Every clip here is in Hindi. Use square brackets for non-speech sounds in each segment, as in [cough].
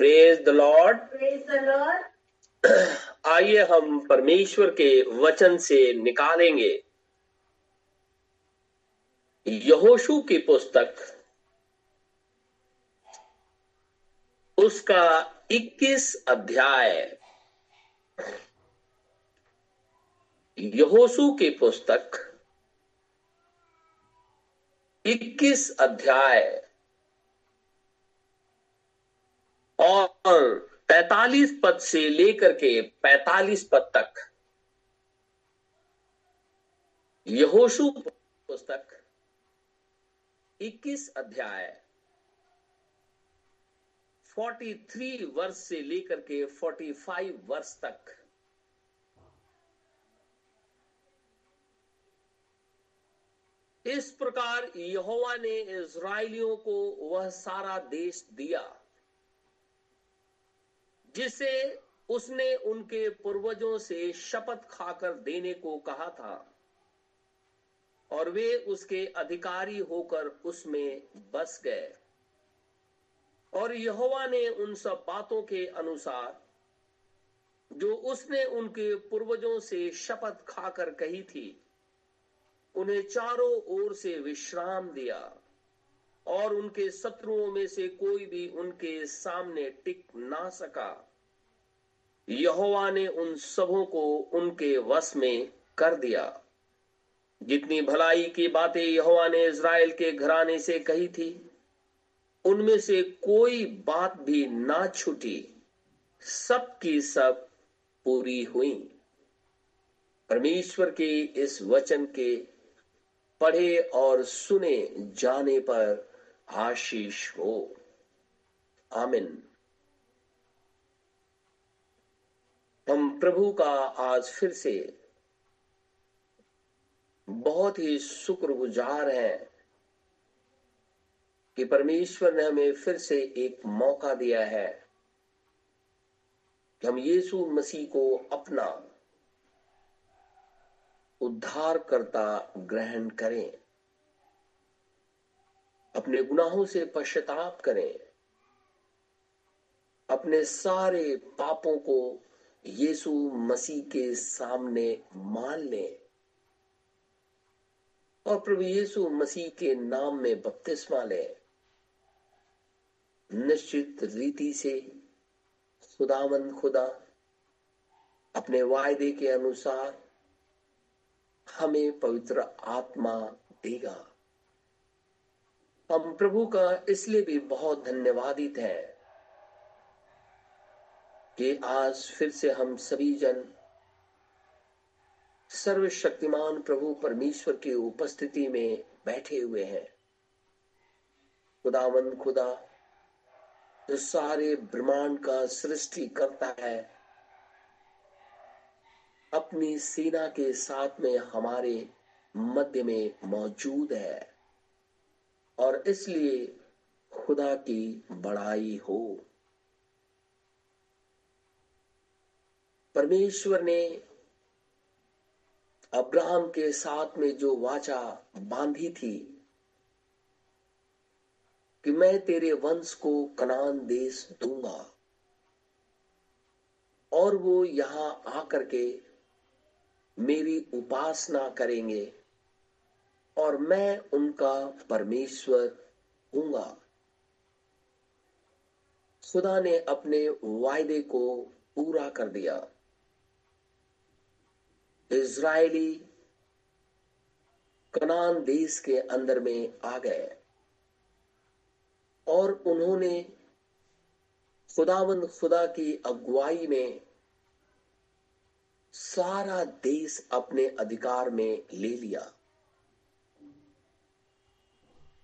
Praise the lord Praise the Lord. [clears throat] आइए हम परमेश्वर के वचन से निकालेंगे। यहोशू की पुस्तक उसका 21 अध्याय। यहोशू की पुस्तक 21 अध्याय। और 45 पद से लेकर के 45 पद तक, यहोशू पुस्तक 21 अध्याय 43 वर्ष से लेकर के 45 वर्ष तक। इस प्रकार यहोवा ने इज़राइलियों को वह सारा देश दिया। जिसे उसने उनके पूर्वजों से शपथ खाकर देने को कहा था, और वे उसके अधिकारी होकर उसमें बस गए। और यहोवा ने उन सब बातों के अनुसार, जो उसने उनके पूर्वजों से शपथ खाकर कही थी, उन्हें चारों ओर से विश्राम दिया। और उनके शत्रुओं में से कोई भी उनके सामने टिक ना सका। यहोवा ने उन सबों को उनके वश में कर दिया। जितनी भलाई की बातें यहोवा ने इज़राइल के घराने से कही थी, उनमें से कोई बात भी ना छूटी। सब की सब पूरी हुई। परमेश्वर के इस वचन के पढ़े और सुने जाने पर आशीष हो आमिन। हम प्रभु का आज फिर से बहुत ही शुक्रगुजार हैं कि परमेश्वर ने हमें फिर से एक मौका दिया है कि हम यीशु मसीह को अपना उद्धार करता ग्रहण करें। अपने गुनाहों से पश्चाताप करें। अपने सारे पापों को यीशु मसीह के सामने मान लें। और प्रभु यीशु मसीह के नाम में बपतिस्मा लें। निश्चित रीति से खुदावंद खुदा, अपने वायदे के अनुसार हमें पवित्र आत्मा देगा। हम प्रभु का इसलिए भी बहुत धन्यवादित हैं कि आज फिर से हम सभी जन सर्वशक्तिमान प्रभु परमेश्वर की उपस्थिति में बैठे हुए हैं। खुदावंद खुदा, जो सारे ब्रह्मांड का सृष्टि करता है, अपनी सेना के साथ में हमारे मध्य में मौजूद है। और इसलिए खुदा की बड़ाई हो। परमेश्वर ने अब्राहम के साथ में जो वाचा बांधी थी कि मैं तेरे वंश को कनान देश दूँगा, और वो यहाँ आकर के मेरी उपासना करेंगे। और मैं उनका परमेश्वर हूँगा। खुदा ने अपने वायदे को पूरा कर दिया। इज़राइली कनान देश के अंदर में आ गए और उन्होंने खुदावंद खुदा की अगुवाई में सारा देश अपने अधिकार में ले लिया।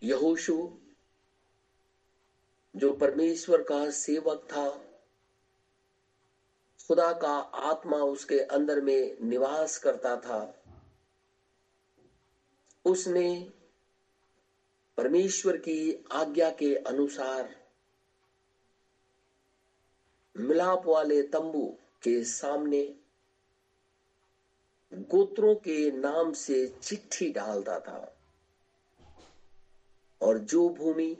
यहोशू, जो परमेश्वर का सेवक था, खुदा का आत्मा उसके अंदर में निवास करता था। उसने परमेश्वर की आज्ञा के अनुसार मिलाप वाले तंबू के सामने गोत्रों के नाम से चिट्ठी डालता था। और जो भूमि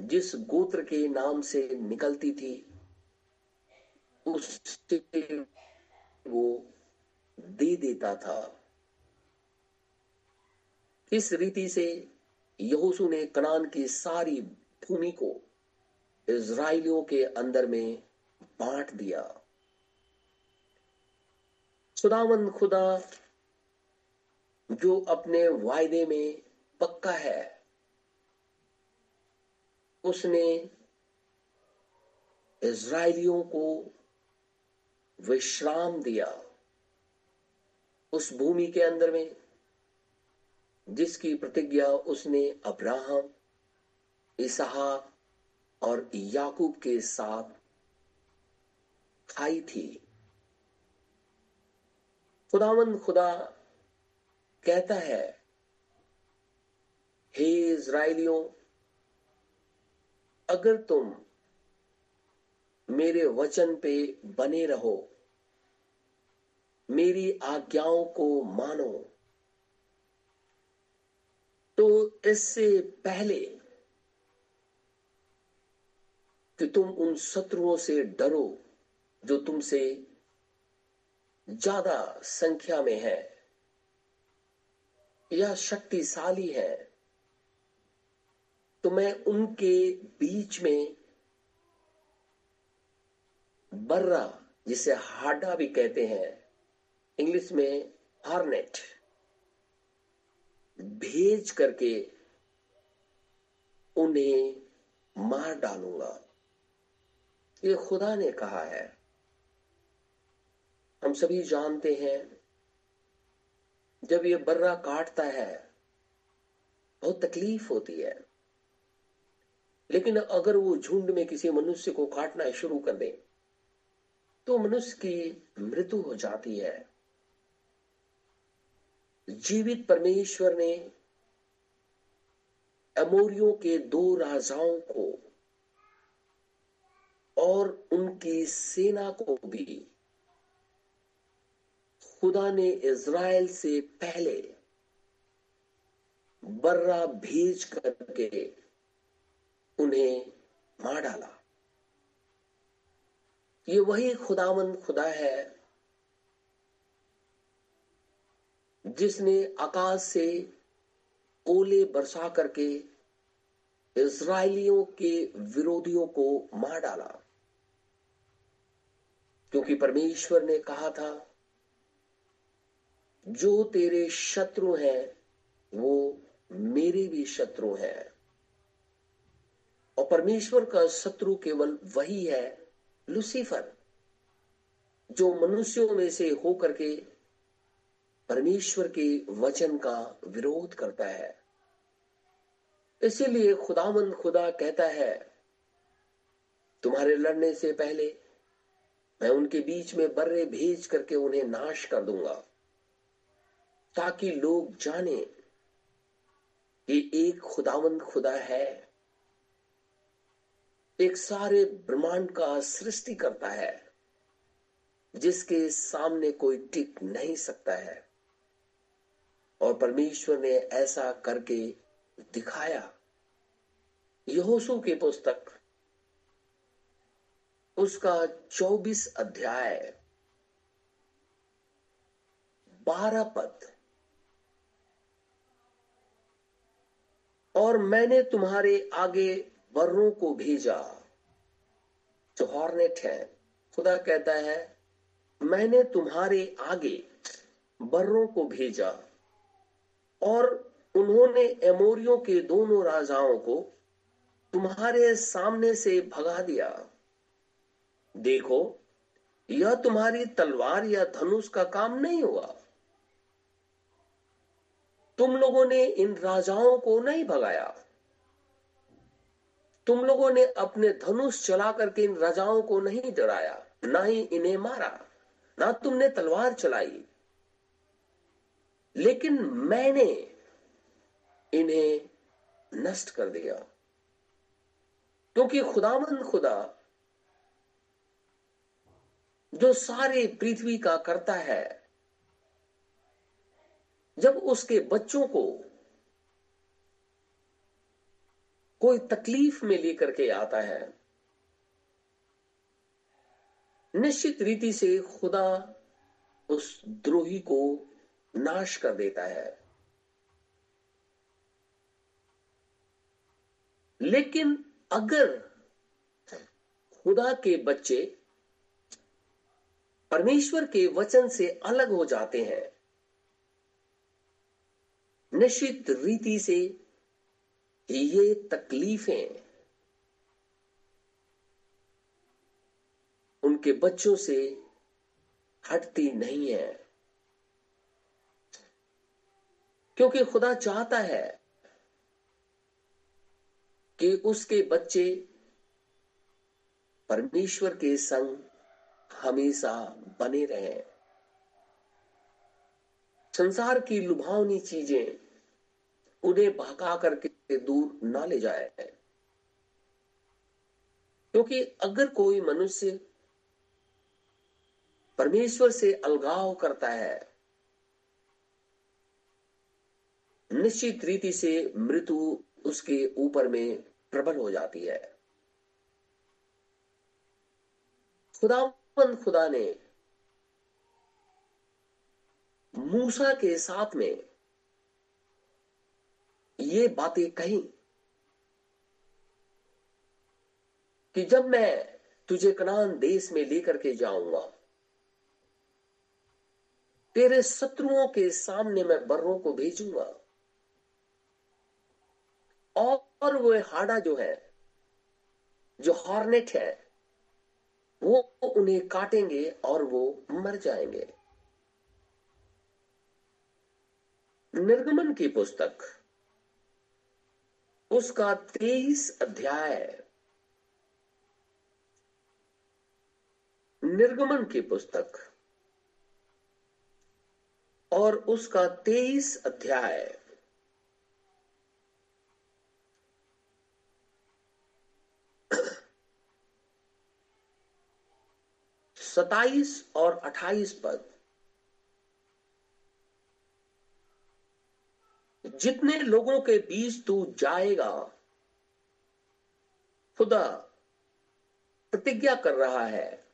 जिस गोत्र के नाम से निकलती थी, उससे वो दे देता था। इस रीति से यहोसू ने कनान की सारी भूमि को इज़राइलियों के अंदर में बांट दिया। खुदावंद खुदा, जो अपने वायदे में पक्का है उसने इसराइलियों को विश्राम दिया उस भूमि के अंदर में, जिसकी प्रतिज्ञा उसने अब्राहम, इसहाक और याकूब के साथ खाई थी। खुदावन खुदा कहता है, हे इज़राइलियों अगर तुम मेरे वचन पे बने रहो, मेरी आज्ञाओं को मानो तो इससे पहले कि तुम उन शत्रुओं से डरो जो तुमसे ज़्यादा संख्या में है या शक्तिशाली है। तो मैं उनके बीच में बर्रा, जिसे हाडा भी कहते हैं, इंग्लिश में हार्नेट, भेज करके उन्हें मार डालूँगा। ये खुदा ने कहा है। हम सभी जानते हैं, जब ये बर्रा काटता है, बहुत तकलीफ़ होती है। लेकिन अगर वो झुंड में किसी मनुष्य को काटना शुरू कर दे तो मनुष्य की मृत्यु हो जाती है। जीवित परमेश्वर ने अमोरियों के दो राजाओं को और उनकी सेना को भी खुदा ने इज़राइल से पहले बर्रा भेज करके उन्हें मार डाला। ये वही खुदामंद खुदा है जिसने आकाश से ओले बरसा करके इसराइलियों के विरोधियों को मार डाला। क्योंकि परमेश्वर ने कहा था, जो तेरे शत्रु हैं, वो मेरे भी शत्रु हैं। और परमेश्वर का शत्रु केवल वही है, लुसीफर, जो मनुष्यों में से होकर के परमेश्वर के वचन का विरोध करता है। इसीलिए खुदामंद खुदा कहता है, तुम्हारे लड़ने से पहले मैं उनके बीच में बर्रे भेज करके उन्हें नाश कर दूँगा, ताकि लोग जाने कि एक खुदावंद खुदा है एक सारे ब्रह्मांड का सृष्टि करता है, जिसके सामने कोई टिक नहीं सकता है। और परमेश्वर ने ऐसा करके दिखाया। यहोसू की पुस्तक, उसका चौबीस अध्याय, बारह पद। और मैंने तुम्हारे आगे बर्रों को भेजा। जो हॉर्नेट है। खुदा कहता है, मैंने तुम्हारे आगे बर्रों को भेजा और उन्होंने एमोरियों के दोनों राजाओं को तुम्हारे सामने से भगा दिया। देखो, यह तुम्हारी तलवार या धनुष का काम नहीं हुआ। तुम लोगों ने इन राजाओं को नहीं भगाया। तुम लोगों ने अपने धनुष चला करके इन राजाओं को नहीं डराया, ना ही इन्हें मारा, ना तुमने तलवार चलाई। लेकिन मैंने इन्हें नष्ट कर दिया। क्योंकि खुदामंद खुदा, जो सारे पृथ्वी का करता है, जब उसके बच्चों को कोई तकलीफ़ में लेकर के आता है। निश्चित रीति से खुदा उस द्रोही को नाश कर देता है। लेकिन अगर खुदा के बच्चे परमेश्वर के वचन से अलग हो जाते हैं, निश्चित रीति से ये तकलीफें उनके बच्चों से हटती नहीं है। क्योंकि खुदा चाहता है कि उसके बच्चे परमेश्वर के संग हमेशा बने रहे। संसार की लुभावनी चीज़ें उन्हें भगा करके दूर ना ले जाए। क्योंकि अगर कोई मनुष्य परमेश्वर से अलगाव करता है, निश्चित रीति से मृत्यु उसके ऊपर में प्रबल हो जाती है। खुदावन खुदा ने मूसा के साथ में ये बातें कही कि जब मैं तुझे कनान देश में लेकर के जाऊँगा, तेरे शत्रुओं के सामने मैं बर्रों को भेजूँगा, और वो हाड़ा जो है, जो हॉर्नेट है, वो उन्हें काटेंगे और वो मर जाएँगे। निर्गमन की पुस्तक। उसका तेईस अध्याय निर्गमन की पुस्तक। और उसका तेईस अध्याय सताइस और अट्ठाईस पद। जितने लोगों के बीच तू जाएगा, खुदा प्रतिज्ञा कर रहा है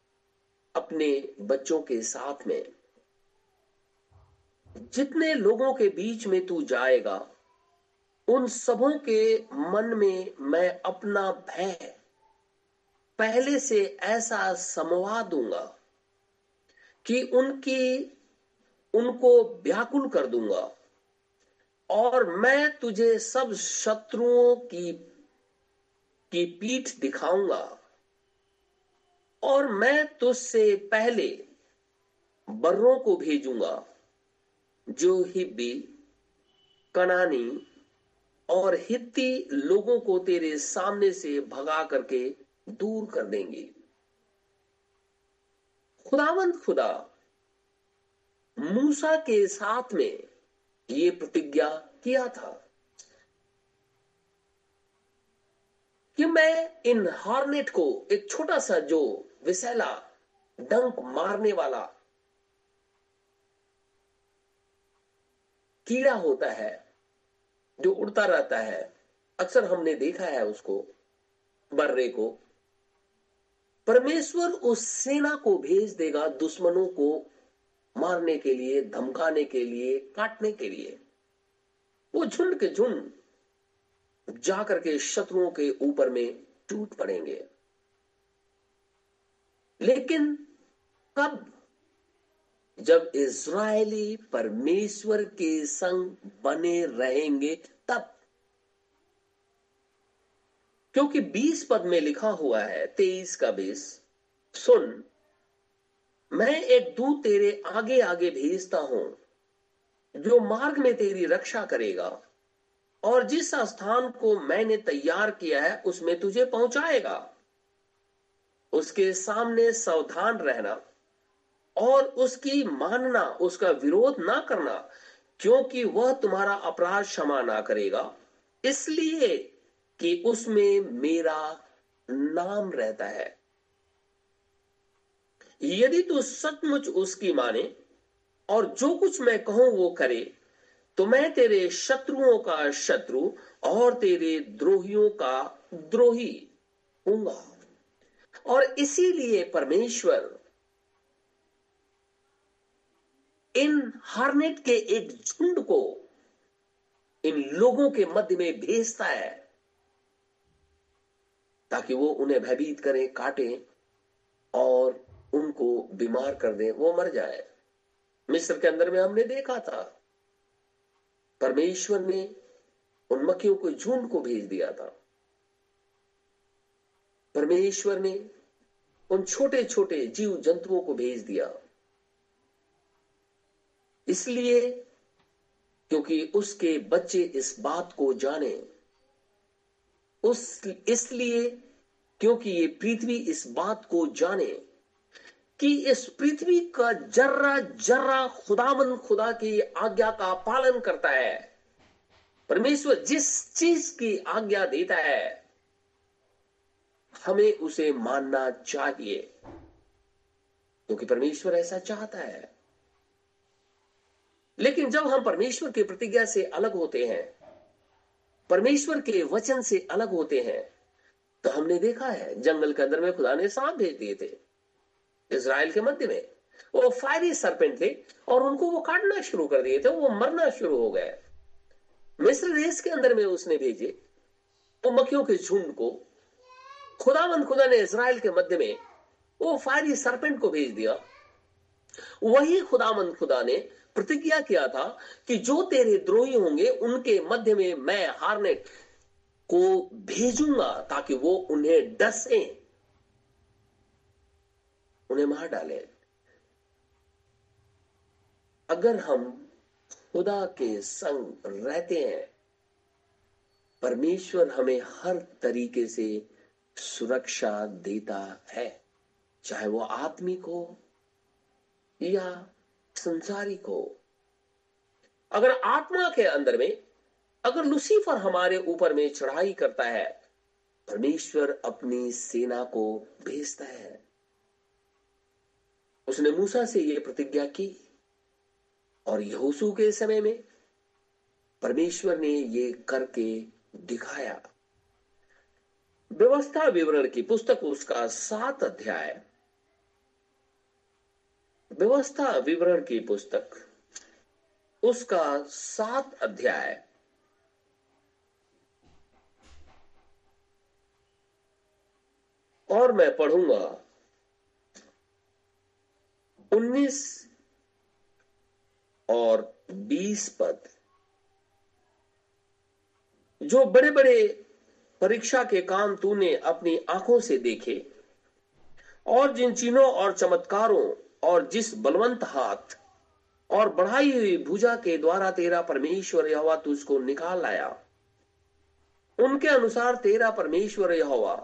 अपने बच्चों के साथ में। जितने लोगों के बीच में तू जाएगा, उन सबों के मन में मैं अपना भय पहले से ऐसा समवा दूँगा कि उनकी, उनको व्याकुल कर दूँगा। और मैं तुझे सब शत्रुओं की की पीठ दिखाऊँगा। और मैं तुझसे पहले बर्रों को भेजूँगा, जो हिब्बी, कनानी और हित्ती लोगों को तेरे सामने से भगा करके दूर कर देंगे। खुदावंत खुदा, मूसा के साथ में ये प्रतिज्ञा किया था कि मैं इन हॉर्नेट को एक छोटा सा जो विसैला डंक मारने वाला कीड़ा होता है, जो उड़ता रहता है, अक्सर हमने देखा है उसको बर्रे को। परमेश्वर उस सेना को भेज देगा, दुश्मनों को मारने के लिए, धमकाने के लिए, काटने के लिए। वो झुंड के झुंड जाकर के शत्रुओं के ऊपर में टूट पड़ेंगे। लेकिन कब? जब इज़राइली परमेश्वर के संग बने रहेंगे, तब। क्योंकि बीस पद में लिखा हुआ है, तेईस का बीस। सुन मैं एक दूत तेरे आगे आगे भेजता हूँ, जो मार्ग में तेरी रक्षा करेगा, और जिस स्थान को मैंने तैयार किया है, उसमें तुझे पहुंचाएगा। उसके सामने सावधान रहना, और उसकी मानना, उसका विरोध ना करना, क्योंकि वह तुम्हारा अपराध क्षमा ना करेगा। इसलिए कि उसमें मेरा नाम रहता है। यदि तू सचमुच उसकी माने और जो कुछ मैं कहूँ वो करे तो मैं तेरे शत्रुओं का शत्रु और तेरे द्रोहियों का द्रोही हूँगा। और इसीलिए परमेश्वर, इन हार्नेट के एक झुंड को इन लोगों के मध्य में भेजता है, ताकि वो उन्हें भयभीत करें, काटे और उनको बीमार कर दें, वो मर जाए। मिस्र के अंदर में हमने देखा था। परमेश्वर ने उन मक्खियों को झुंड को भेज दिया था। परमेश्वर ने उन छोटे छोटे जीव जंतुओं को भेज दिया। इसलिए, क्योंकि उसके बच्चे इस बात को जाने, उस, इसलिए क्योंकि ये पृथ्वी इस बात को जाने कि इस पृथ्वी का जर्रा जर्रा खुदामन खुदा की आज्ञा का पालन करता है। परमेश्वर जिस चीज़ की आज्ञा देता है, हमें उसे मानना चाहिए। क्योंकि परमेश्वर ऐसा चाहता है। लेकिन जब हम परमेश्वर की प्रतिज्ञा से अलग होते हैं, परमेश्वर के वचन से अलग होते हैं तो हमने देखा है, जंगल के अंदर में खुदा ने सांप भेज दिए थे। इसराइल के मध्य में। वो फायरी सरपेंट थे और उनको वो काटना शुरू कर दिए थे, वो मरना शुरू हो गए। मिस्र देश के अंदर में उसने भेजे वो मक्खियों के झुंड को। खुदावंद खुदा ने इसराइल के मध्य में वो फायरी सरपेंट को भेज दिया। वही खुदामंद खुदा ने प्रतिज्ञा किया था कि जो तेरे द्रोही होंगे, उनके मध्य में मैं हारने को भेजूँगा ताकि वो उन्हें डसे। उन्हें मार डाले। अगर हम खुदा के संग रहते हैं, परमेश्वर हमें हर तरीके से सुरक्षा देता है, चाहे वो आत्मिक हो या संसारिक हो अगर आत्मा के अंदर में, अगर लुसीफर हमारे ऊपर में चढ़ाई करता है, परमेश्वर अपनी सेना को भेजता है। उसने मूसा से यह प्रतिज्ञा की और यहोसू के समय में परमेश्वर ने ये करके दिखाया। व्यवस्था विवरण की पुस्तक उसका सात अध्याय। व्यवस्था विवरण की पुस्तक उसका सात अध्याय। और मैं पढ़ूँगा उन्नीस और बीस पद जो बड़े बड़े परीक्षा के काम तूने अपनी आँखों से देखे। और जिन चिन्हों और चमत्कारों और जिस बलवंत हाथ और बढ़ाई हुई भुजा के द्वारा तेरा परमेश्वर यहोवा तुझको निकाल लाया, उनके अनुसार तेरा परमेश्वर यहोवा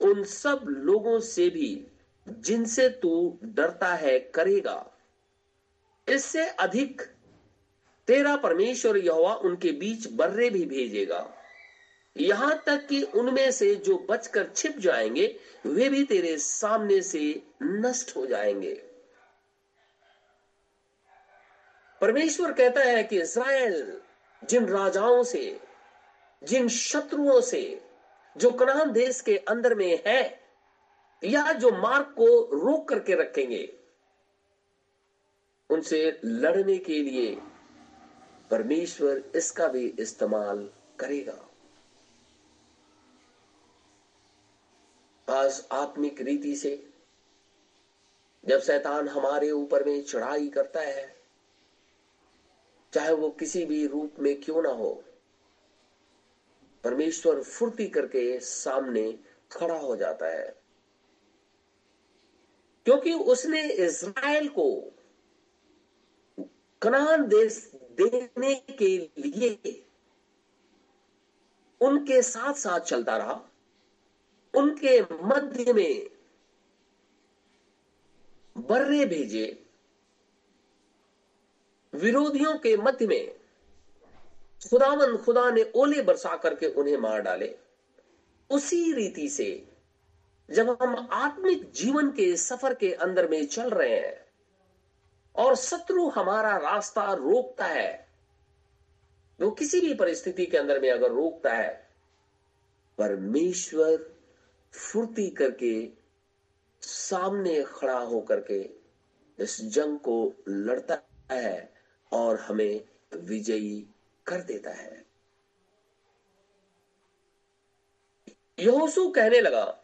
उन सब लोगों से भी जिनसे तू डरता है, करेगा। इससे अधिक तेरा परमेश्वर यहोवा उनके बीच बर्रे भी भेजेगा। यहाँ तक कि उनमें से जो बचकर छिप जाएँगे, वे भी तेरे सामने से नष्ट हो जाएँगे। परमेश्वर कहता है कि इसराइल जिन राजाओं से, जिन शत्रुओं से, जो कनान देश के अंदर में है या जो मार्ग को रोक करके रखेंगे, उनसे लड़ने के लिए परमेश्वर इसका भी इस्तेमाल करेगा। आज आत्मिक रीति से जब शैतान हमारे ऊपर में चढ़ाई करता है, चाहे वो किसी भी रूप में क्यों ना हो, परमेश्वर फुर्ती करके सामने खड़ा हो जाता है। क्योंकि उसने इज़राइल को कनान देश देने के लिए उनके साथ साथ चलता रहा। उनके मध्य में बर्रे भेजे। विरोधियों के मध्य में खुदावन खुदा ने ओले बरसा करके उन्हें मार डाले। उसी रीति से जब हम आत्मिक जीवन के सफ़र के अंदर में चल रहे हैं और शत्रु हमारा रास्ता रोकता है, वो किसी भी परिस्थिति के अंदर में अगर रोकता है, परमेश्वर फुर्ती करके सामने खड़ा होकर के इस जंग को लड़ता है और हमें विजयी कर देता है। यहोसू कहने लगा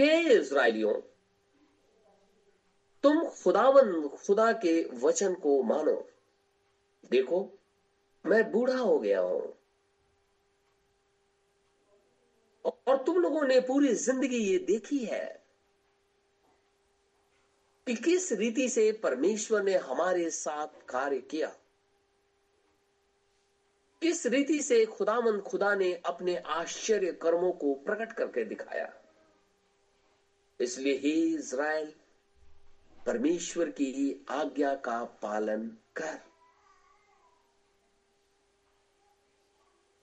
हे इज़राइलियों, तुम खुदावन, खुदा के वचन को मानो। देखो, मैं बूढ़ा हो गया हूँ। और तुम लोगों ने पूरी ज़िंदगी ये देखी है कि किस रीति से परमेश्वर ने हमारे साथ कार्य किया। किस रीति से खुदामंद खुदा ने अपने आश्चर्य कर्मों को प्रकट करके दिखाया। इसलिए ही इज़राइल, परमेश्वर की आज्ञा का पालन कर।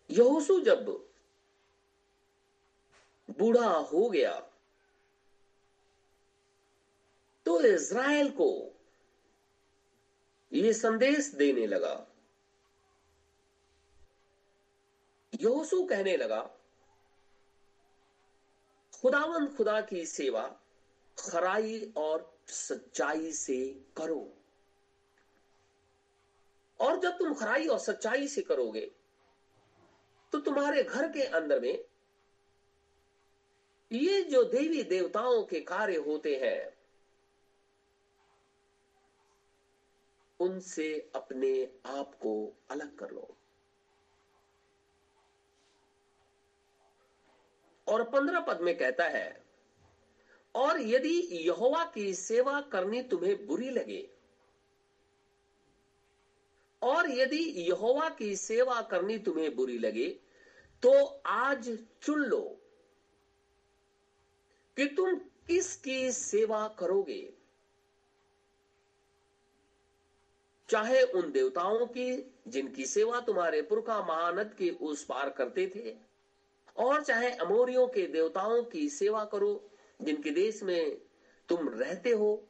यहोसू जब बूढ़ा हो गया तो इज़राइल को यह संदेश देने लगा। योसु कहने लगा खुदावंद खुदा की सेवा, खराई और सच्चाई से करो। और जब तुम खराई और सच्चाई से करोगे तो तुम्हारे घर के अंदर में ये जो देवी देवताओं के कार्य होते हैं, उनसे अपने आप को अलग कर लो। और पंद्रह पद में कहता है, और यदि यहोवा की सेवा करनी तुम्हें बुरी लगे, और यदि यहोवा की सेवा करनी तुम्हें बुरी लगे तो आज चुन लो कि तुम किसकी सेवा करोगे। चाहे उन देवताओं की जिनकी सेवा तुम्हारे पुरखा महानद के उस पार करते थे और चाहे अमोरियों के देवताओं की सेवा करो, जिनके देश में तुम रहते हो।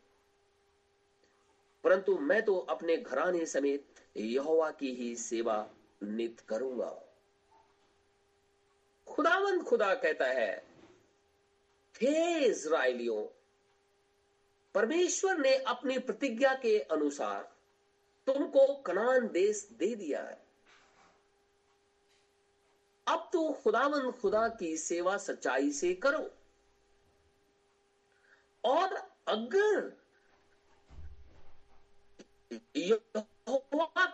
परंतु मैं तो अपने घराने समेत यहोवा की ही सेवा नित करूँगा। खुदावंद खुदा कहता है, हे इज़राइलियों, परमेश्वर ने अपनी प्रतिज्ञा के अनुसार तुमको कनान देश दे दिया है। अब तो खुदावंद खुदा की सेवा सच्चाई से करो। और अगर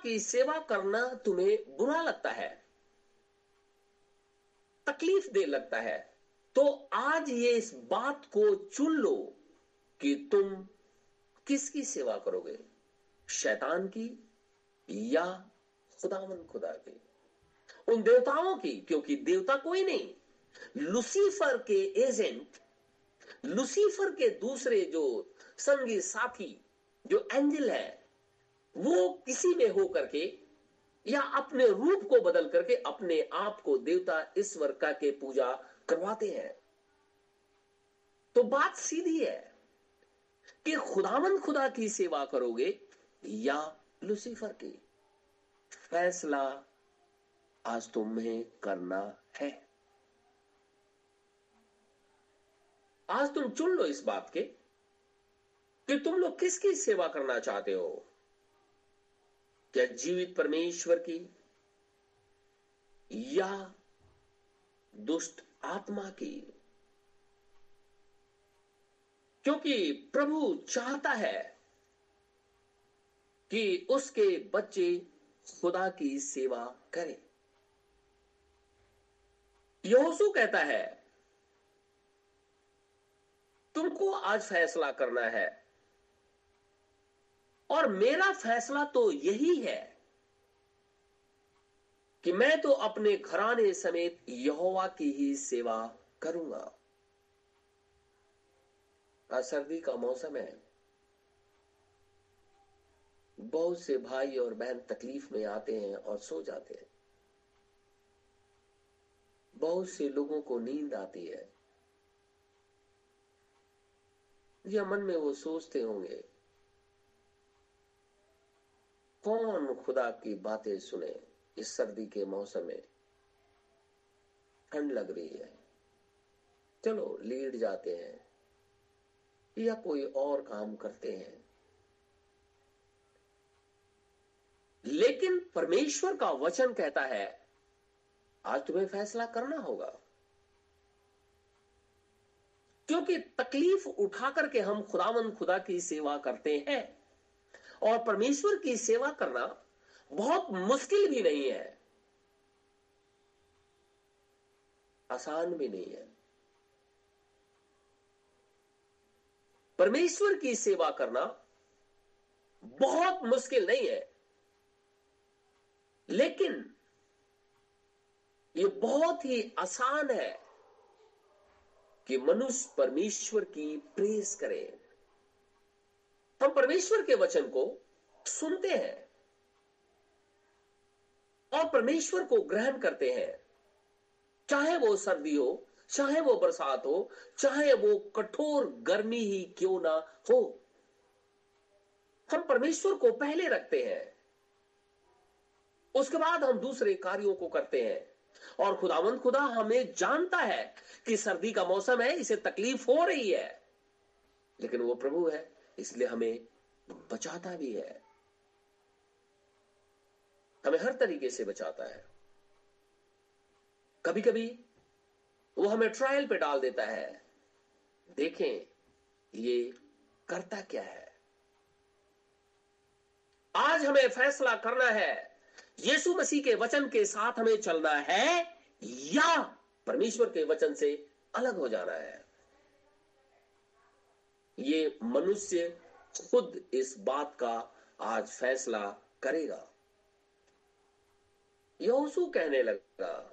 की सेवा करना तुम्हें बुरा लगता है, तकलीफ़ दे लगता है तो आज ये इस बात को चुन लो कि तुम किसकी सेवा करोगे? शैतान की या खुदावन खुदा की? उन देवताओं की, क्योंकि देवता कोई नहीं। लुसीफर के एजेंट, लुसीफर के दूसरे जो संगी साथी, जो एंजल है, वो किसी में हो करके या अपने रूप को बदल करके अपने आप को देवता ईश्वर का के पूजा करवाते हैं। तो बात सीधी है कि खुदामंद खुदा की सेवा करोगे या लुसीफर की। फैसला आज तुम्हें करना है। आज तुम चुन लो इस बात के कि तुम लोग किसकी सेवा करना चाहते हो। क्या जीवित परमेश्वर की या दुष्ट आत्मा की। क्योंकि प्रभु चाहता है कि उसके बच्चे खुदा की सेवा करें। योसु कहता है, तुमको आज फैसला करना है और मेरा फैसला तो यही है कि मैं तो अपने घराने समेत यहोवा की ही सेवा करूँगा। आज सर्दी का मौसम है। बहुत से भाई और बहन तकलीफ़ में आते हैं और सो जाते हैं। बहुत से लोगों को नींद आती है। या मन में वो सोचते होंगे, कौन खुदा की बातें सुने इस सर्दी के मौसम में? ठंड लग रही है। चलो लीड जाते हैं। या कोई और काम करते हैं। लेकिन परमेश्वर का वचन कहता है आज तुम्हें फैसला करना होगा। क्योंकि तकलीफ़ उठा करके हम खुदावंद खुदा की सेवा करते हैं और परमेश्वर की सेवा करना बहुत मुश्किल भी नहीं है। आसान भी नहीं है। परमेश्वर की सेवा करना बहुत मुश्किल नहीं है। लेकिन ये बहुत ही आसान है कि मनुष्य परमेश्वर की प्रेस करे। हम परमेश्वर के वचन को सुनते हैं और परमेश्वर को ग्रहण करते हैं। चाहे वो सर्दी हो, चाहे वो बरसात हो, चाहे वो कठोर गर्मी ही क्यों ना हो। हम परमेश्वर को पहले रखते हैं। उसके बाद हम दूसरे कार्यों को करते हैं। और खुदावंत खुदा हमें जानता है कि सर्दी का मौसम है, इसे तकलीफ़ हो रही है। लेकिन वो प्रभु है, इसलिए हमें बचाता भी है। हमें हर तरीके से बचाता है। कभी कभी वो हमें ट्रायल पे डाल देता है। देखें, ये करता क्या है? आज हमें फैसला करना है। यीशु मसीह के वचन के साथ हमें चलना है या परमेश्वर के वचन से अलग हो जाना है। ये मनुष्य खुद इस बात का आज फैसला करेगा। यहोसू कहने लगा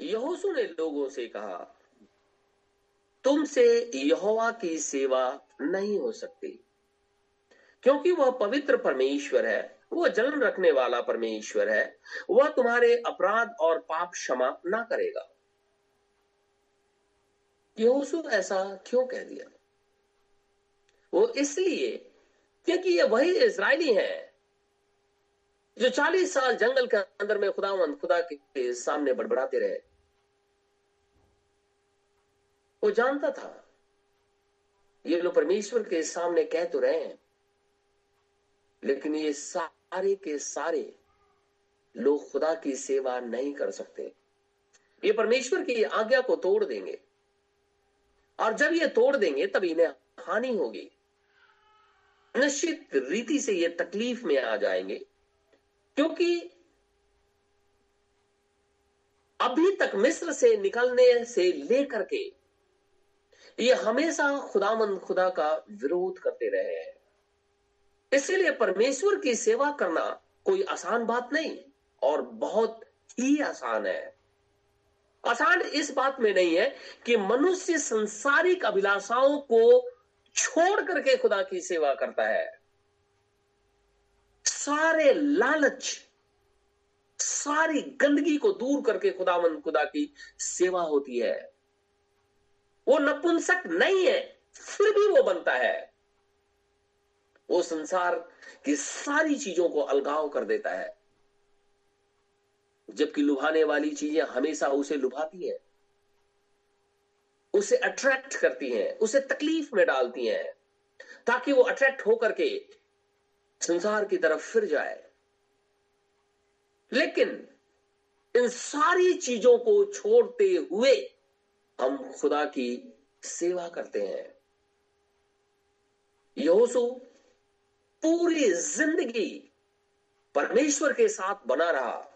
यहोसू ने लोगों से कहा, तुमसे यहोवा की सेवा नहीं हो सकती, क्योंकि वह पवित्र परमेश्वर है। वह जन्म रखने वाला परमेश्वर है। वह तुम्हारे अपराध और पाप क्षमा ना करेगा। ऐसा क्यों कह दिया? वो इसलिए क्योंकि ये वही इसराइली है जो चालीस साल जंगल के अंदर में खुदावंद खुदा के सामने बड़बड़ाते रहे। वो जानता था, ये लोग परमेश्वर के सामने कह तो रहे हैं, लेकिन ये सारे के सारे लोग खुदा की सेवा नहीं कर सकते। ये परमेश्वर की आज्ञा को तोड़ देंगे। और जब ये तोड़ देंगे, तब इन्हें हानि होगी। निश्चित रीति से ये तकलीफ़ में आ जाएँगे, क्योंकि अभी तक मिस्र से निकलने से लेकर के ये हमेशा खुदामंद खुदा का विरोध करते रहे हैं। इसीलिए परमेश्वर की सेवा करना कोई आसान बात नहीं और बहुत ही आसान है। आसान इस बात में नहीं है कि मनुष्य संसारिक अभिलाषाओं को छोड़ करके खुदा की सेवा करता है। सारे लालच, सारी गंदगी को दूर करके खुदावंद खुदा की सेवा होती है। वो नपुंसक नहीं है, फिर भी वो बनता है। वो संसार की सारी चीज़ों को अलगाव कर देता है। जबकि लुभाने वाली चीज़ें हमेशा उसे लुभाती हैं, उसे अट्रैक्ट करती हैं, उसे तकलीफ़ में डालती हैं, ताकि वो अट्रैक्ट होकर के संसार की तरफ़ फिर जाए। लेकिन इन सारी चीज़ों को छोड़ते हुए हम खुदा की सेवा करते हैं। यहोसू पूरी ज़िंदगी परमेश्वर के साथ बना रहा।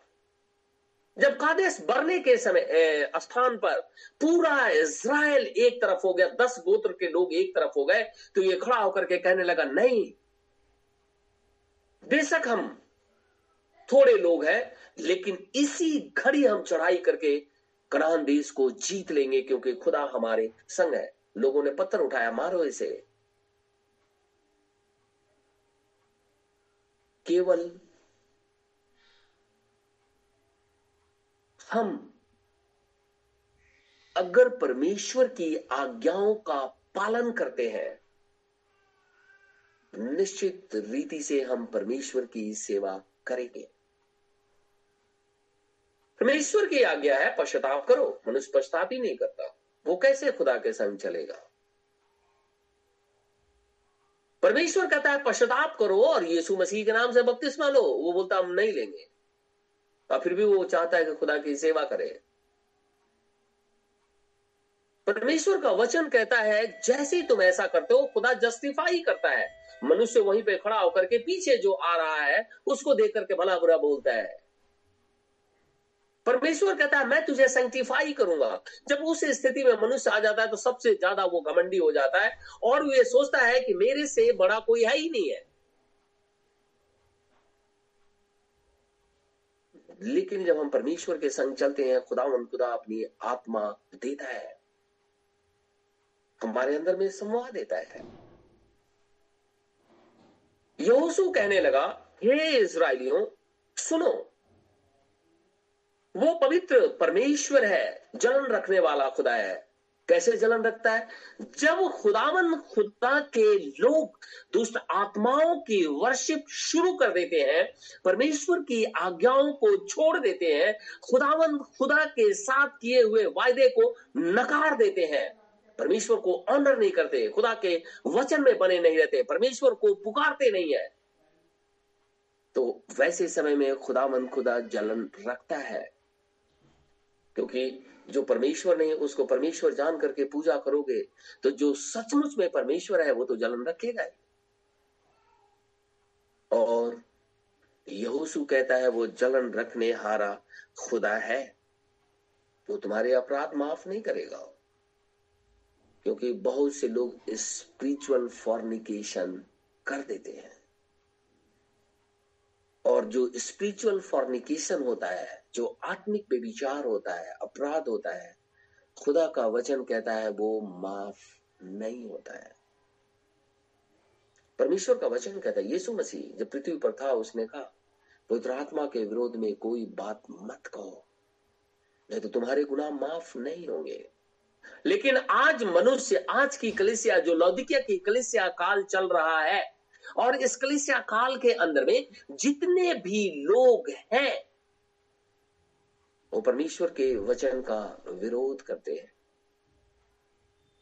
जब कादेश बरने के समय स्थान पर पूरा इज़राइल एक तरफ़ हो गया, दस गोत्र के लोग एक तरफ़ हो गए तो ये खड़ा होकर के कहने लगा, नहीं, बेशक हम थोड़े लोग हैं, लेकिन इसी घड़ी हम चढ़ाई करके कनान देश को जीत लेंगे, क्योंकि खुदा हमारे संग है। लोगों ने पत्थर उठाया, मारो इसे। केवल हम अगर परमेश्वर की आज्ञाओं का पालन करते हैं, निश्चित रीति से हम परमेश्वर की सेवा करेंगे। परमेश्वर की आज्ञा है, पश्चाताप करो, मनुष्य पश्चाताप ही नहीं करता। वो कैसे खुदा के संग चलेगा? परमेश्वर कहता है, पश्चाताप करो और यीशु मसीह के नाम से बपतिस्मा लो। वो बोलता, हम नहीं लेंगे। और फिर भी वो चाहता है कि खुदा की सेवा करे। परमेश्वर का वचन कहता है, जैसे तुम ऐसा करते हो, खुदा जस्टिफाई करता है। मनुष्य वहीं पे खड़ा होकर के पीछे जो आ रहा है, उसको देख करके भला बुरा बोलता है। परमेश्वर कहता है, मैं तुझे सेंटिफाई करूँगा। जब उस स्थिति में मनुष्य आ जाता है तो सबसे ज़्यादा वो घमंडी हो जाता है और वो ये सोचता है कि मेरे से बड़ा कोई है ही नहीं है। लेकिन जब हम परमेश्वर के संग चलते हैं खुदा खुदा अपनी आत्मा देता है, हमारे अंदर में संवाद देता है। योसु कहने लगा, हे इसराइलियों सुनो वो पवित्र परमेश्वर है, जलन रखने वाला खुदा है। कैसे जलन रखता है? जब खुदावन, खुदा के लोग दुष्ट आत्माओं की वर्शिप शुरू कर देते हैं, परमेश्वर की आज्ञाओं को छोड़ देते हैं, खुदावन, खुदा के साथ किए हुए वायदे को नकार देते हैं। परमेश्वर को ऑनर नहीं करते, खुदा के वचन में बने नहीं रहते, परमेश्वर को पुकारते नहीं है। तो वैसे समय में खुदावन, खुदा जलन रखता है। क्योंकि जो परमेश्वर नहीं उसको परमेश्वर जान करके पूजा करोगे तो जो सचमुच में परमेश्वर है, वो तो जलन रखेगा और यहोसु कहता है, वो जलन रखने हारा खुदा है। वो तुम्हारे अपराध माफ़ नहीं करेगा। क्योंकि बहुत से लोग स्पिरिचुअल फॉर्निकेशन कर देते हैं। और जो स्पिरिचुअल फॉर्निकेशन होता है जो आत्मिक बेविचार होता है, अपराध होता है, खुदा का वचन कहता है, वो माफ़ नहीं होता है। परमेश्वर का वचन कहता है, यीशु मसीह जब पृथ्वी पर था, उसने कहा, पवित्र आत्मा के विरोध में कोई बात मत कहो, नहीं तो तुम्हारे गुनाह माफ़ नहीं होंगे। लेकिन आज मनुष्य, आज की कलिसिया, जो लौदिकिया की कलिसिया काल चल रहा है, और इस कलिसिया काल के अंदर में जितने भी लोग हैं वो परमेश्वर के वचन का विरोध करते हैं।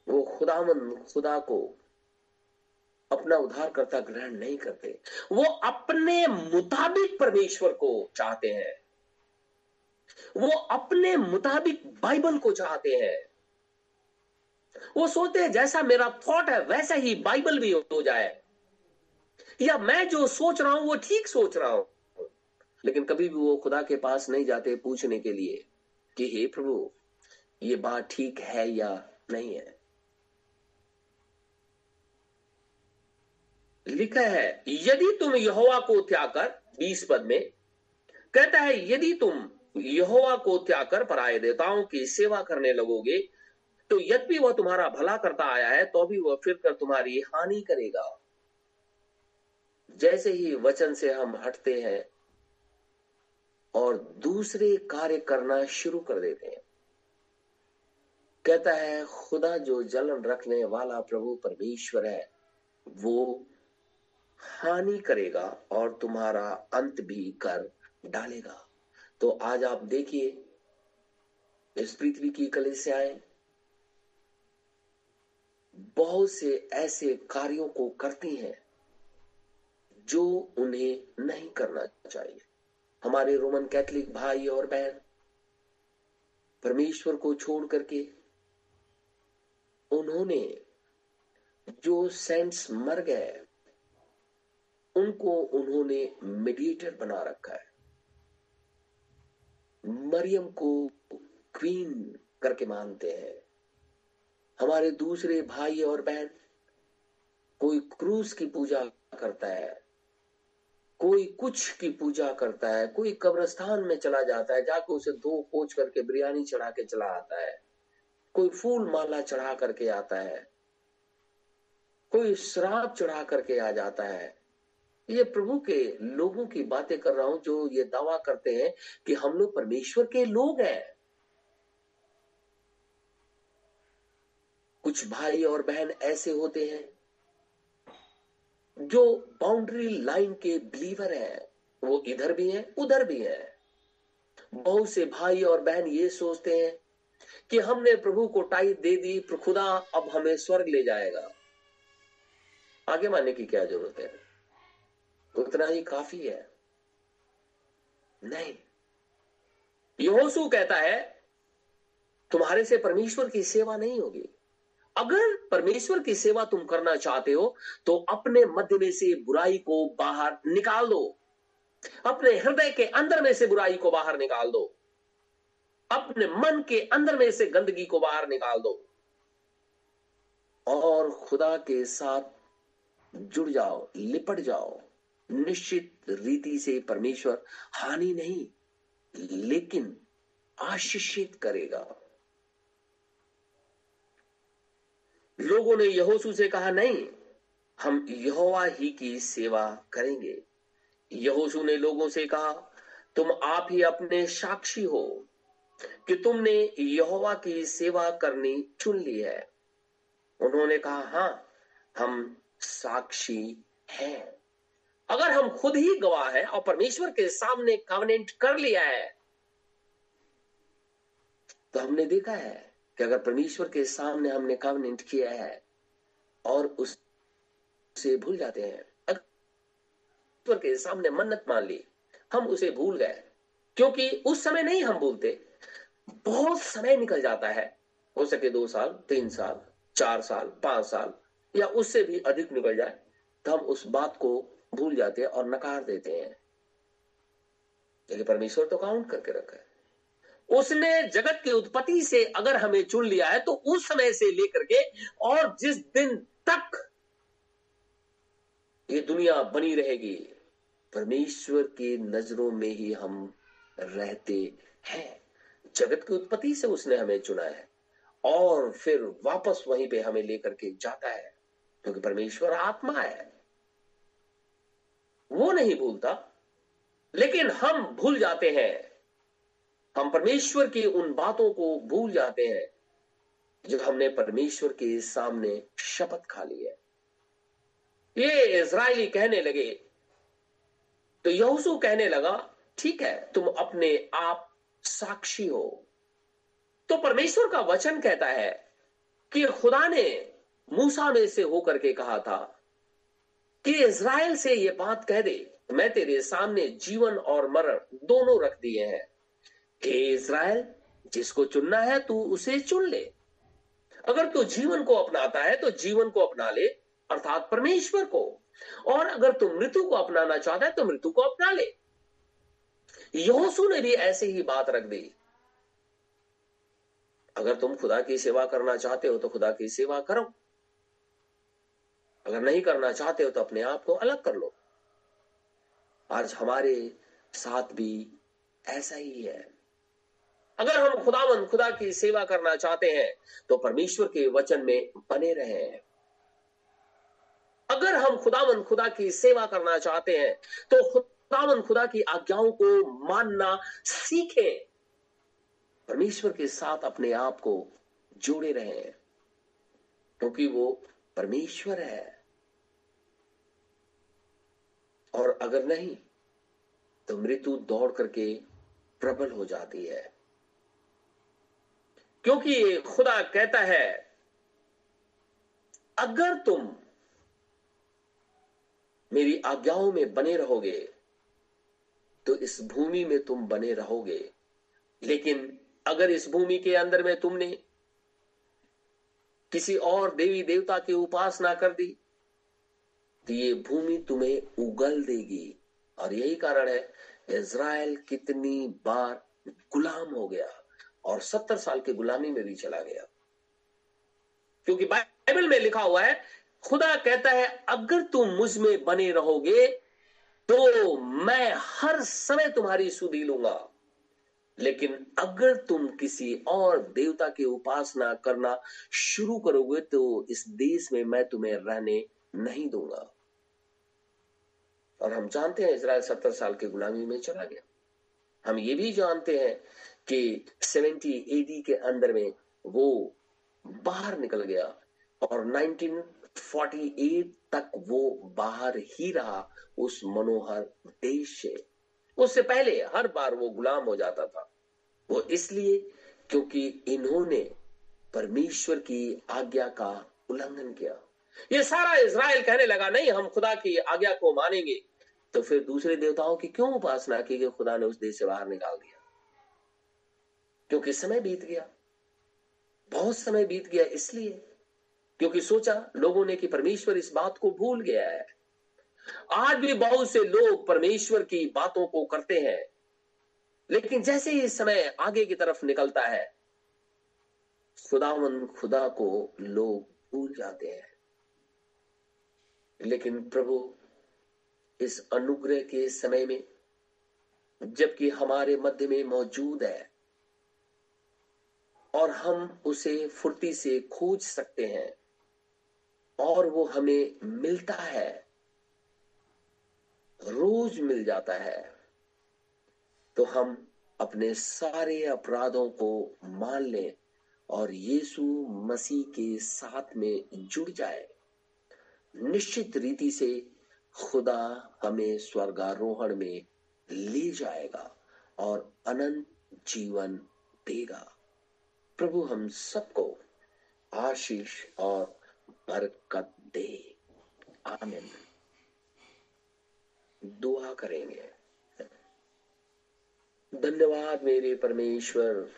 वो खुदामंद, खुदा को अपना उद्धारकर्ता ग्रहण नहीं करते। वो अपने मुताबिक परमेश्वर को चाहते हैं। वो अपने मुताबिक बाइबल को चाहते हैं। वो सोचते हैं, जैसा मेरा थॉट है, वैसा ही बाइबल भी हो जाए। या मैं जो सोच रहा हूँ, वो ठीक सोच रहा हूँ। लेकिन कभी भी वो खुदा के पास नहीं जाते पूछने के लिए कि, हे प्रभु, ये बात ठीक है या नहीं है? लिखा है, यदि तुम यहोवा को त्याग कर, बीस पद में, कहता है, यदि तुम यहोवा को त्याग कर पराये देवताओं की सेवा करने लगोगे तो यद्यपि वह तुम्हारा भला करता आया है तो भी वह फिर कर तुम्हारी हानि करेगा। जैसे ही वचन से हम हटते हैं और दूसरे कार्य करना शुरू कर देते हैं। कहता है, खुदा जो जलन रखने वाला प्रभु परमेश्वर है, वो हानि करेगा और तुम्हारा अंत भी कर डालेगा। तो आज आप देखिए, इस पृथ्वी की कलिसियाएँ बहुत से ऐसे कार्यों को करती हैं जो उन्हें नहीं करना चाहिए। हमारे रोमन कैथलिक भाई और बहन परमेश्वर को छोड़ करके उन्होंने जो सेंट्स मर गए, उनको उन्होंने मेडिएटर बना रखा है। मरियम को क्वीन करके मानते हैं। हमारे दूसरे भाई और बहन कोई क्रूस की पूजा करता है कोई कुछ की पूजा करता है, कोई कब्रस्तान में चला जाता है, जाके उसे धो पोच करके, बिरयानी चढ़ा के चला आता है। कोई फूल माला चढ़ा करके आता है। कोई शराब चढ़ा करके आ जाता है। ये प्रभु के लोगों की बातें कर रहा हूँ, जो ये दावा करते हैं कि हम लोग परमेश्वर के लोग हैं। कुछ भाई और बहन ऐसे होते हैं जो बाउंड्री लाइन के बिलीवर है, वो इधर भी है, उधर भी है। बहुत से भाई और बहन ये सोचते हैं कि हमने प्रभु को टाइट दे दी खुदा अब हमें स्वर्ग ले जाएगा। आगे मानने की क्या ज़रूरत है? उतना ही काफ़ी है। नहीं। यहोसू कहता है, तुम्हारे से परमेश्वर की सेवा नहीं होगी। अगर परमेश्वर की सेवा तुम करना चाहते हो तो अपने मध्य में से बुराई को बाहर निकाल दो। अपने हृदय के अंदर में से बुराई को बाहर निकाल दो। अपने मन के अंदर में से गंदगी को बाहर निकाल दो। और खुदा के साथ जुड़ जाओ, लिपट जाओ। निश्चित रीति से परमेश्वर हानि नहीं, लेकिन आशीषित करेगा। लोगों ने यहोसू से कहा, नहीं, हम यहोवा ही की सेवा करेंगे। यहोसू ने लोगों से कहा, तुम आप ही अपने साक्षी हो कि तुमने यहोवा की सेवा करनी चुन ली है। उन्होंने कहा, हाँ, हम साक्षी हैं। अगर हम खुद ही गवाह है और परमेश्वर के सामने कवनेंट कर लिया है तो हमने देखा है कि अगर परमेश्वर के सामने हमने कवनेंट किया है और उस से भूल जाते हैं, अगर के सामने मन्नत मान ली, हम उसे भूल गए, क्योंकि उस समय नहीं हम भूलते। बहुत समय निकल जाता है, हो सके दो साल, तीन साल, चार साल, पाँच साल, या उससे भी अधिक निकल जाए तो हम उस बात को भूल जाते हैं और नकार देते हैं। लेकिन परमेश्वर तो काउंट करके रखा है। उसने जगत की उत्पत्ति से अगर हमें चुन लिया है तो उस समय से लेकर के और जिस दिन तक ये दुनिया बनी रहेगी, परमेश्वर की नज़रों में ही हम रहते हैं। जगत की उत्पत्ति से उसने हमें चुना है और फिर वापस वहीं पे हमें लेकर के जाता है, क्योंकि तो परमेश्वर आत्मा है। वो नहीं भूलता, लेकिन हम भूल जाते हैं। हम परमेश्वर की उन बातों को भूल जाते हैं जो हमने परमेश्वर के सामने शपथ खा ली है। ये इज़राइली कहने लगे तो यहोसू कहने लगा, ठीक है, तुम अपने आप साक्षी हो। तो परमेश्वर का वचन कहता है कि खुदा ने मूसा में से होकर के कहा था कि इज़राइल से ये बात कह दे, मैं तेरे सामने जीवन और मरण दोनों रख दिए हैं। हे इज़राइल, जिसको चुनना है, तू उसे चुन ले। अगर तू जीवन को अपनाता है तो जीवन को अपना ले, अर्थात परमेश्वर को। और अगर तू मृत्यु को अपनाना चाहता है तो मृत्यु को अपना ले। योसु ने भी ऐसे ही बात रख दी। अगर तुम खुदा की सेवा करना चाहते हो तो खुदा की सेवा करो। अगर नहीं करना चाहते हो तो अपने आप को अलग कर लो। आज हमारे साथ भी ऐसा ही है। अगर हम खुदावन, खुदा की सेवा करना चाहते हैं तो परमेश्वर के वचन में बने रहे। अगर हम खुदावन, खुदा की सेवा करना चाहते हैं तो खुदावन, खुदा की आज्ञाओं को मानना सीखें। परमेश्वर के साथ अपने आप को जोड़े रहे, क्योंकि वो परमेश्वर है। और अगर नहीं तो मृत्यु दौड़ करके प्रबल हो जाती है। क्योंकि खुदा कहता है, अगर तुम मेरी आज्ञाओं में बने रहोगे तो इस भूमि में तुम बने रहोगे। लेकिन अगर इस भूमि के अंदर में तुमने किसी और देवी देवता की उपासना कर दी तो ये भूमि तुम्हें उगल देगी। और यही कारण है, इज़राइल कितनी बार गुलाम हो गया। और सत्तर साल की गुलामी में भी चला गया। क्योंकि बाइबल में लिखा हुआ है, खुदा कहता है, अगर तुम मुझमें बने रहोगे तो मैं हर समय तुम्हारी सुधी लूँगा। लेकिन अगर तुम किसी और देवता की उपासना करना शुरू करोगे तो इस देश में मैं तुम्हें रहने नहीं दूँगा। और हम जानते हैं इसराइल सत्तर साल की गुलामी में चला गया। हम ये भी जानते हैं कि 70 एडी के अंदर में वो बाहर निकल गया और 1948 तक वो बाहर ही रहा उस मनोहर देश से। उससे पहले हर बार वो गुलाम हो जाता था। वो इसलिए क्योंकि इन्होंने परमेश्वर की आज्ञा का उल्लंघन किया। ये सारा इज़राइल कहने लगा, नहीं, हम खुदा की आज्ञा को मानेंगे। तो फिर दूसरे देवताओं की क्यों उपासना की कि खुदा ने उस देश से बाहर निकाल दिया? क्योंकि समय बीत गया। बहुत समय बीत गया इसलिए क्योंकि सोचा लोगों ने कि परमेश्वर इस बात को भूल गया है। आज भी बहुत से लोग परमेश्वर की बातों को करते हैं, लेकिन जैसे ही समय आगे की तरफ़ निकलता है, खुदावन खुदा को लोग भूल जाते हैं। लेकिन प्रभु, इस अनुग्रह के समय में, जबकि हमारे मध्य में मौजूद है और हम उसे फुर्ती से खोज सकते हैं। और वो हमें मिलता है। रोज मिल जाता है। तो हम अपने सारे अपराधों को मान लें और यीशु मसीह के साथ में जुड़ जाए। निश्चित रीति से खुदा हमें स्वर्गारोहण में ले जाएगा और अनंत जीवन देगा। प्रभु हम सबको आशीष और बरकत दे। आमिन। दुआ करेंगे। धन्यवाद मेरे परमेश्वर।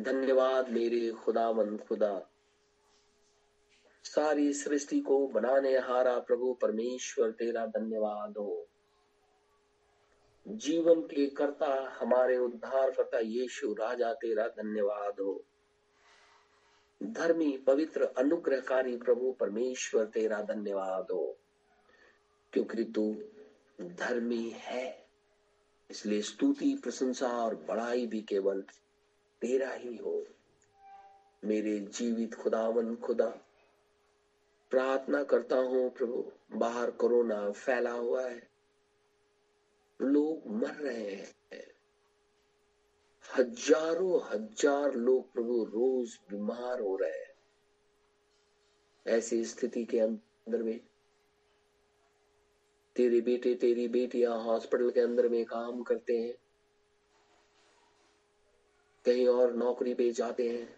धन्यवाद मेरे खुदावन खुदा। सारी सृष्टि को बनाने हारा प्रभु परमेश्वर, तेरा धन्यवाद हो। जीवन के कर्ता हमारे उद्धार करता यीशु, राजा तेरा धन्यवाद हो। धर्मी, पवित्र, अनुग्रहकारी प्रभु परमेश्वर तेरा धन्यवाद हो। क्योंकि तू धर्मी है, इसलिए स्तुति, प्रशंसा और बड़ाई भी केवल तेरा ही हो। मेरे जीवित खुदावन, खुदा, प्रार्थना करता हूँ प्रभु, बाहर कोरोना फैला हुआ है। लोग मर रहे हैं। हज़ारों हज़ार लोग प्रभु रोज बीमार हो रहे हैं। ऐसी स्थिति के अंदर में तेरे बेटे, तेरी बेटियाँ हॉस्पिटल के अंदर में काम करते हैं, कहीं और नौकरी पे जाते हैं,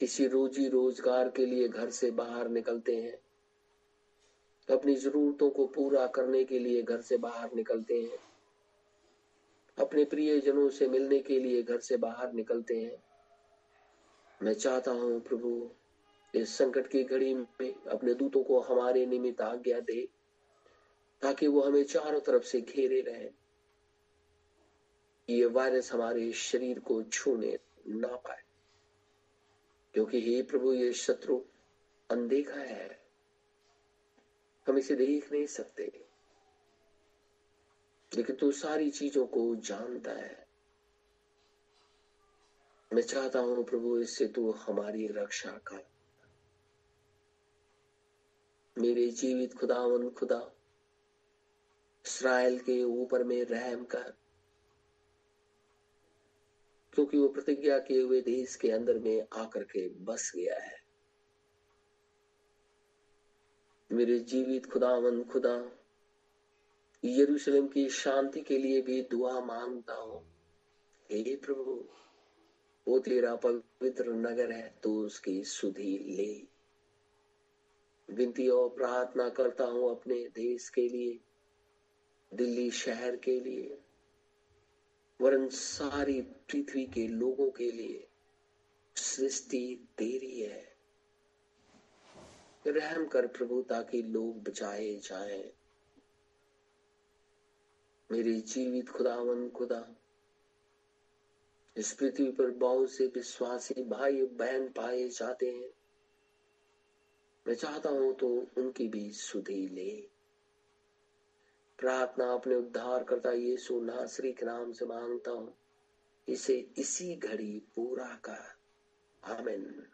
किसी रोजी रोज़गार के लिए घर से बाहर निकलते हैं। अपनी जरूरतों को पूरा करने के लिए घर से बाहर निकलते हैं। अपने प्रियजनों से मिलने के लिए घर से बाहर निकलते हैं। मैं चाहता हूँ प्रभु, इस संकट की घड़ी में अपने दूतों को हमारे निमित्त आज्ञा दे, ताकि वो हमें चारों तरफ़ से घेरे रहे। ये वायरस हमारे शरीर को छूने ना पाए, क्योंकि हे प्रभु, ये शत्रु अनदेखा है। हम इसे देख नहीं सकते। लेकिन तू सारी चीज़ों को जानता है। मैं चाहता हूँ प्रभु, इससे तू हमारी रक्षा कर। मेरे जीवित खुदावन, खुदा, इसराइल के ऊपर में रहम कर। क्योंकि वो प्रतिज्ञा किए हुए देश के अंदर में आकर के बस गया है। मेरे जीवित खुदावन, खुदा, यरूशलेम की शांति के लिए भी दुआ माँगता हूँ। हे प्रभु, वो तेरा पवित्र नगर है तो उसकी सुधि ले। विनती और प्रार्थना करता हूँ अपने देश के लिए, दिल्ली शहर के लिए, वरन सारी पृथ्वी के लोगों के लिए। सृष्टि तेरी है। रहम कर प्रभु, ताकि लोग बचाए जाएँ। मेरे जीवित खुदावन, खुदा, इस पृथ्वी पर बहुत से विश्वासी भाई बहन पाए जाते हैं। मैं चाहता हूँ तो उनकी भी सुधी ले। प्रार्थना अपने उद्धार करता यीशु नासरी के नाम से माँगता हूँ। इसे इसी घड़ी पूरा कर। आमिन।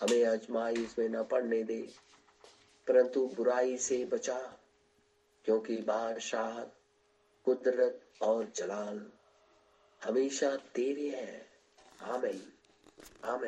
हमें आजमाइश में न पढ़ने दे, परंतु बुराई से बचा, क्योंकि बादशाह कुदरत और जलाल हमेशा तेरे हैं। आमेन। आमेन।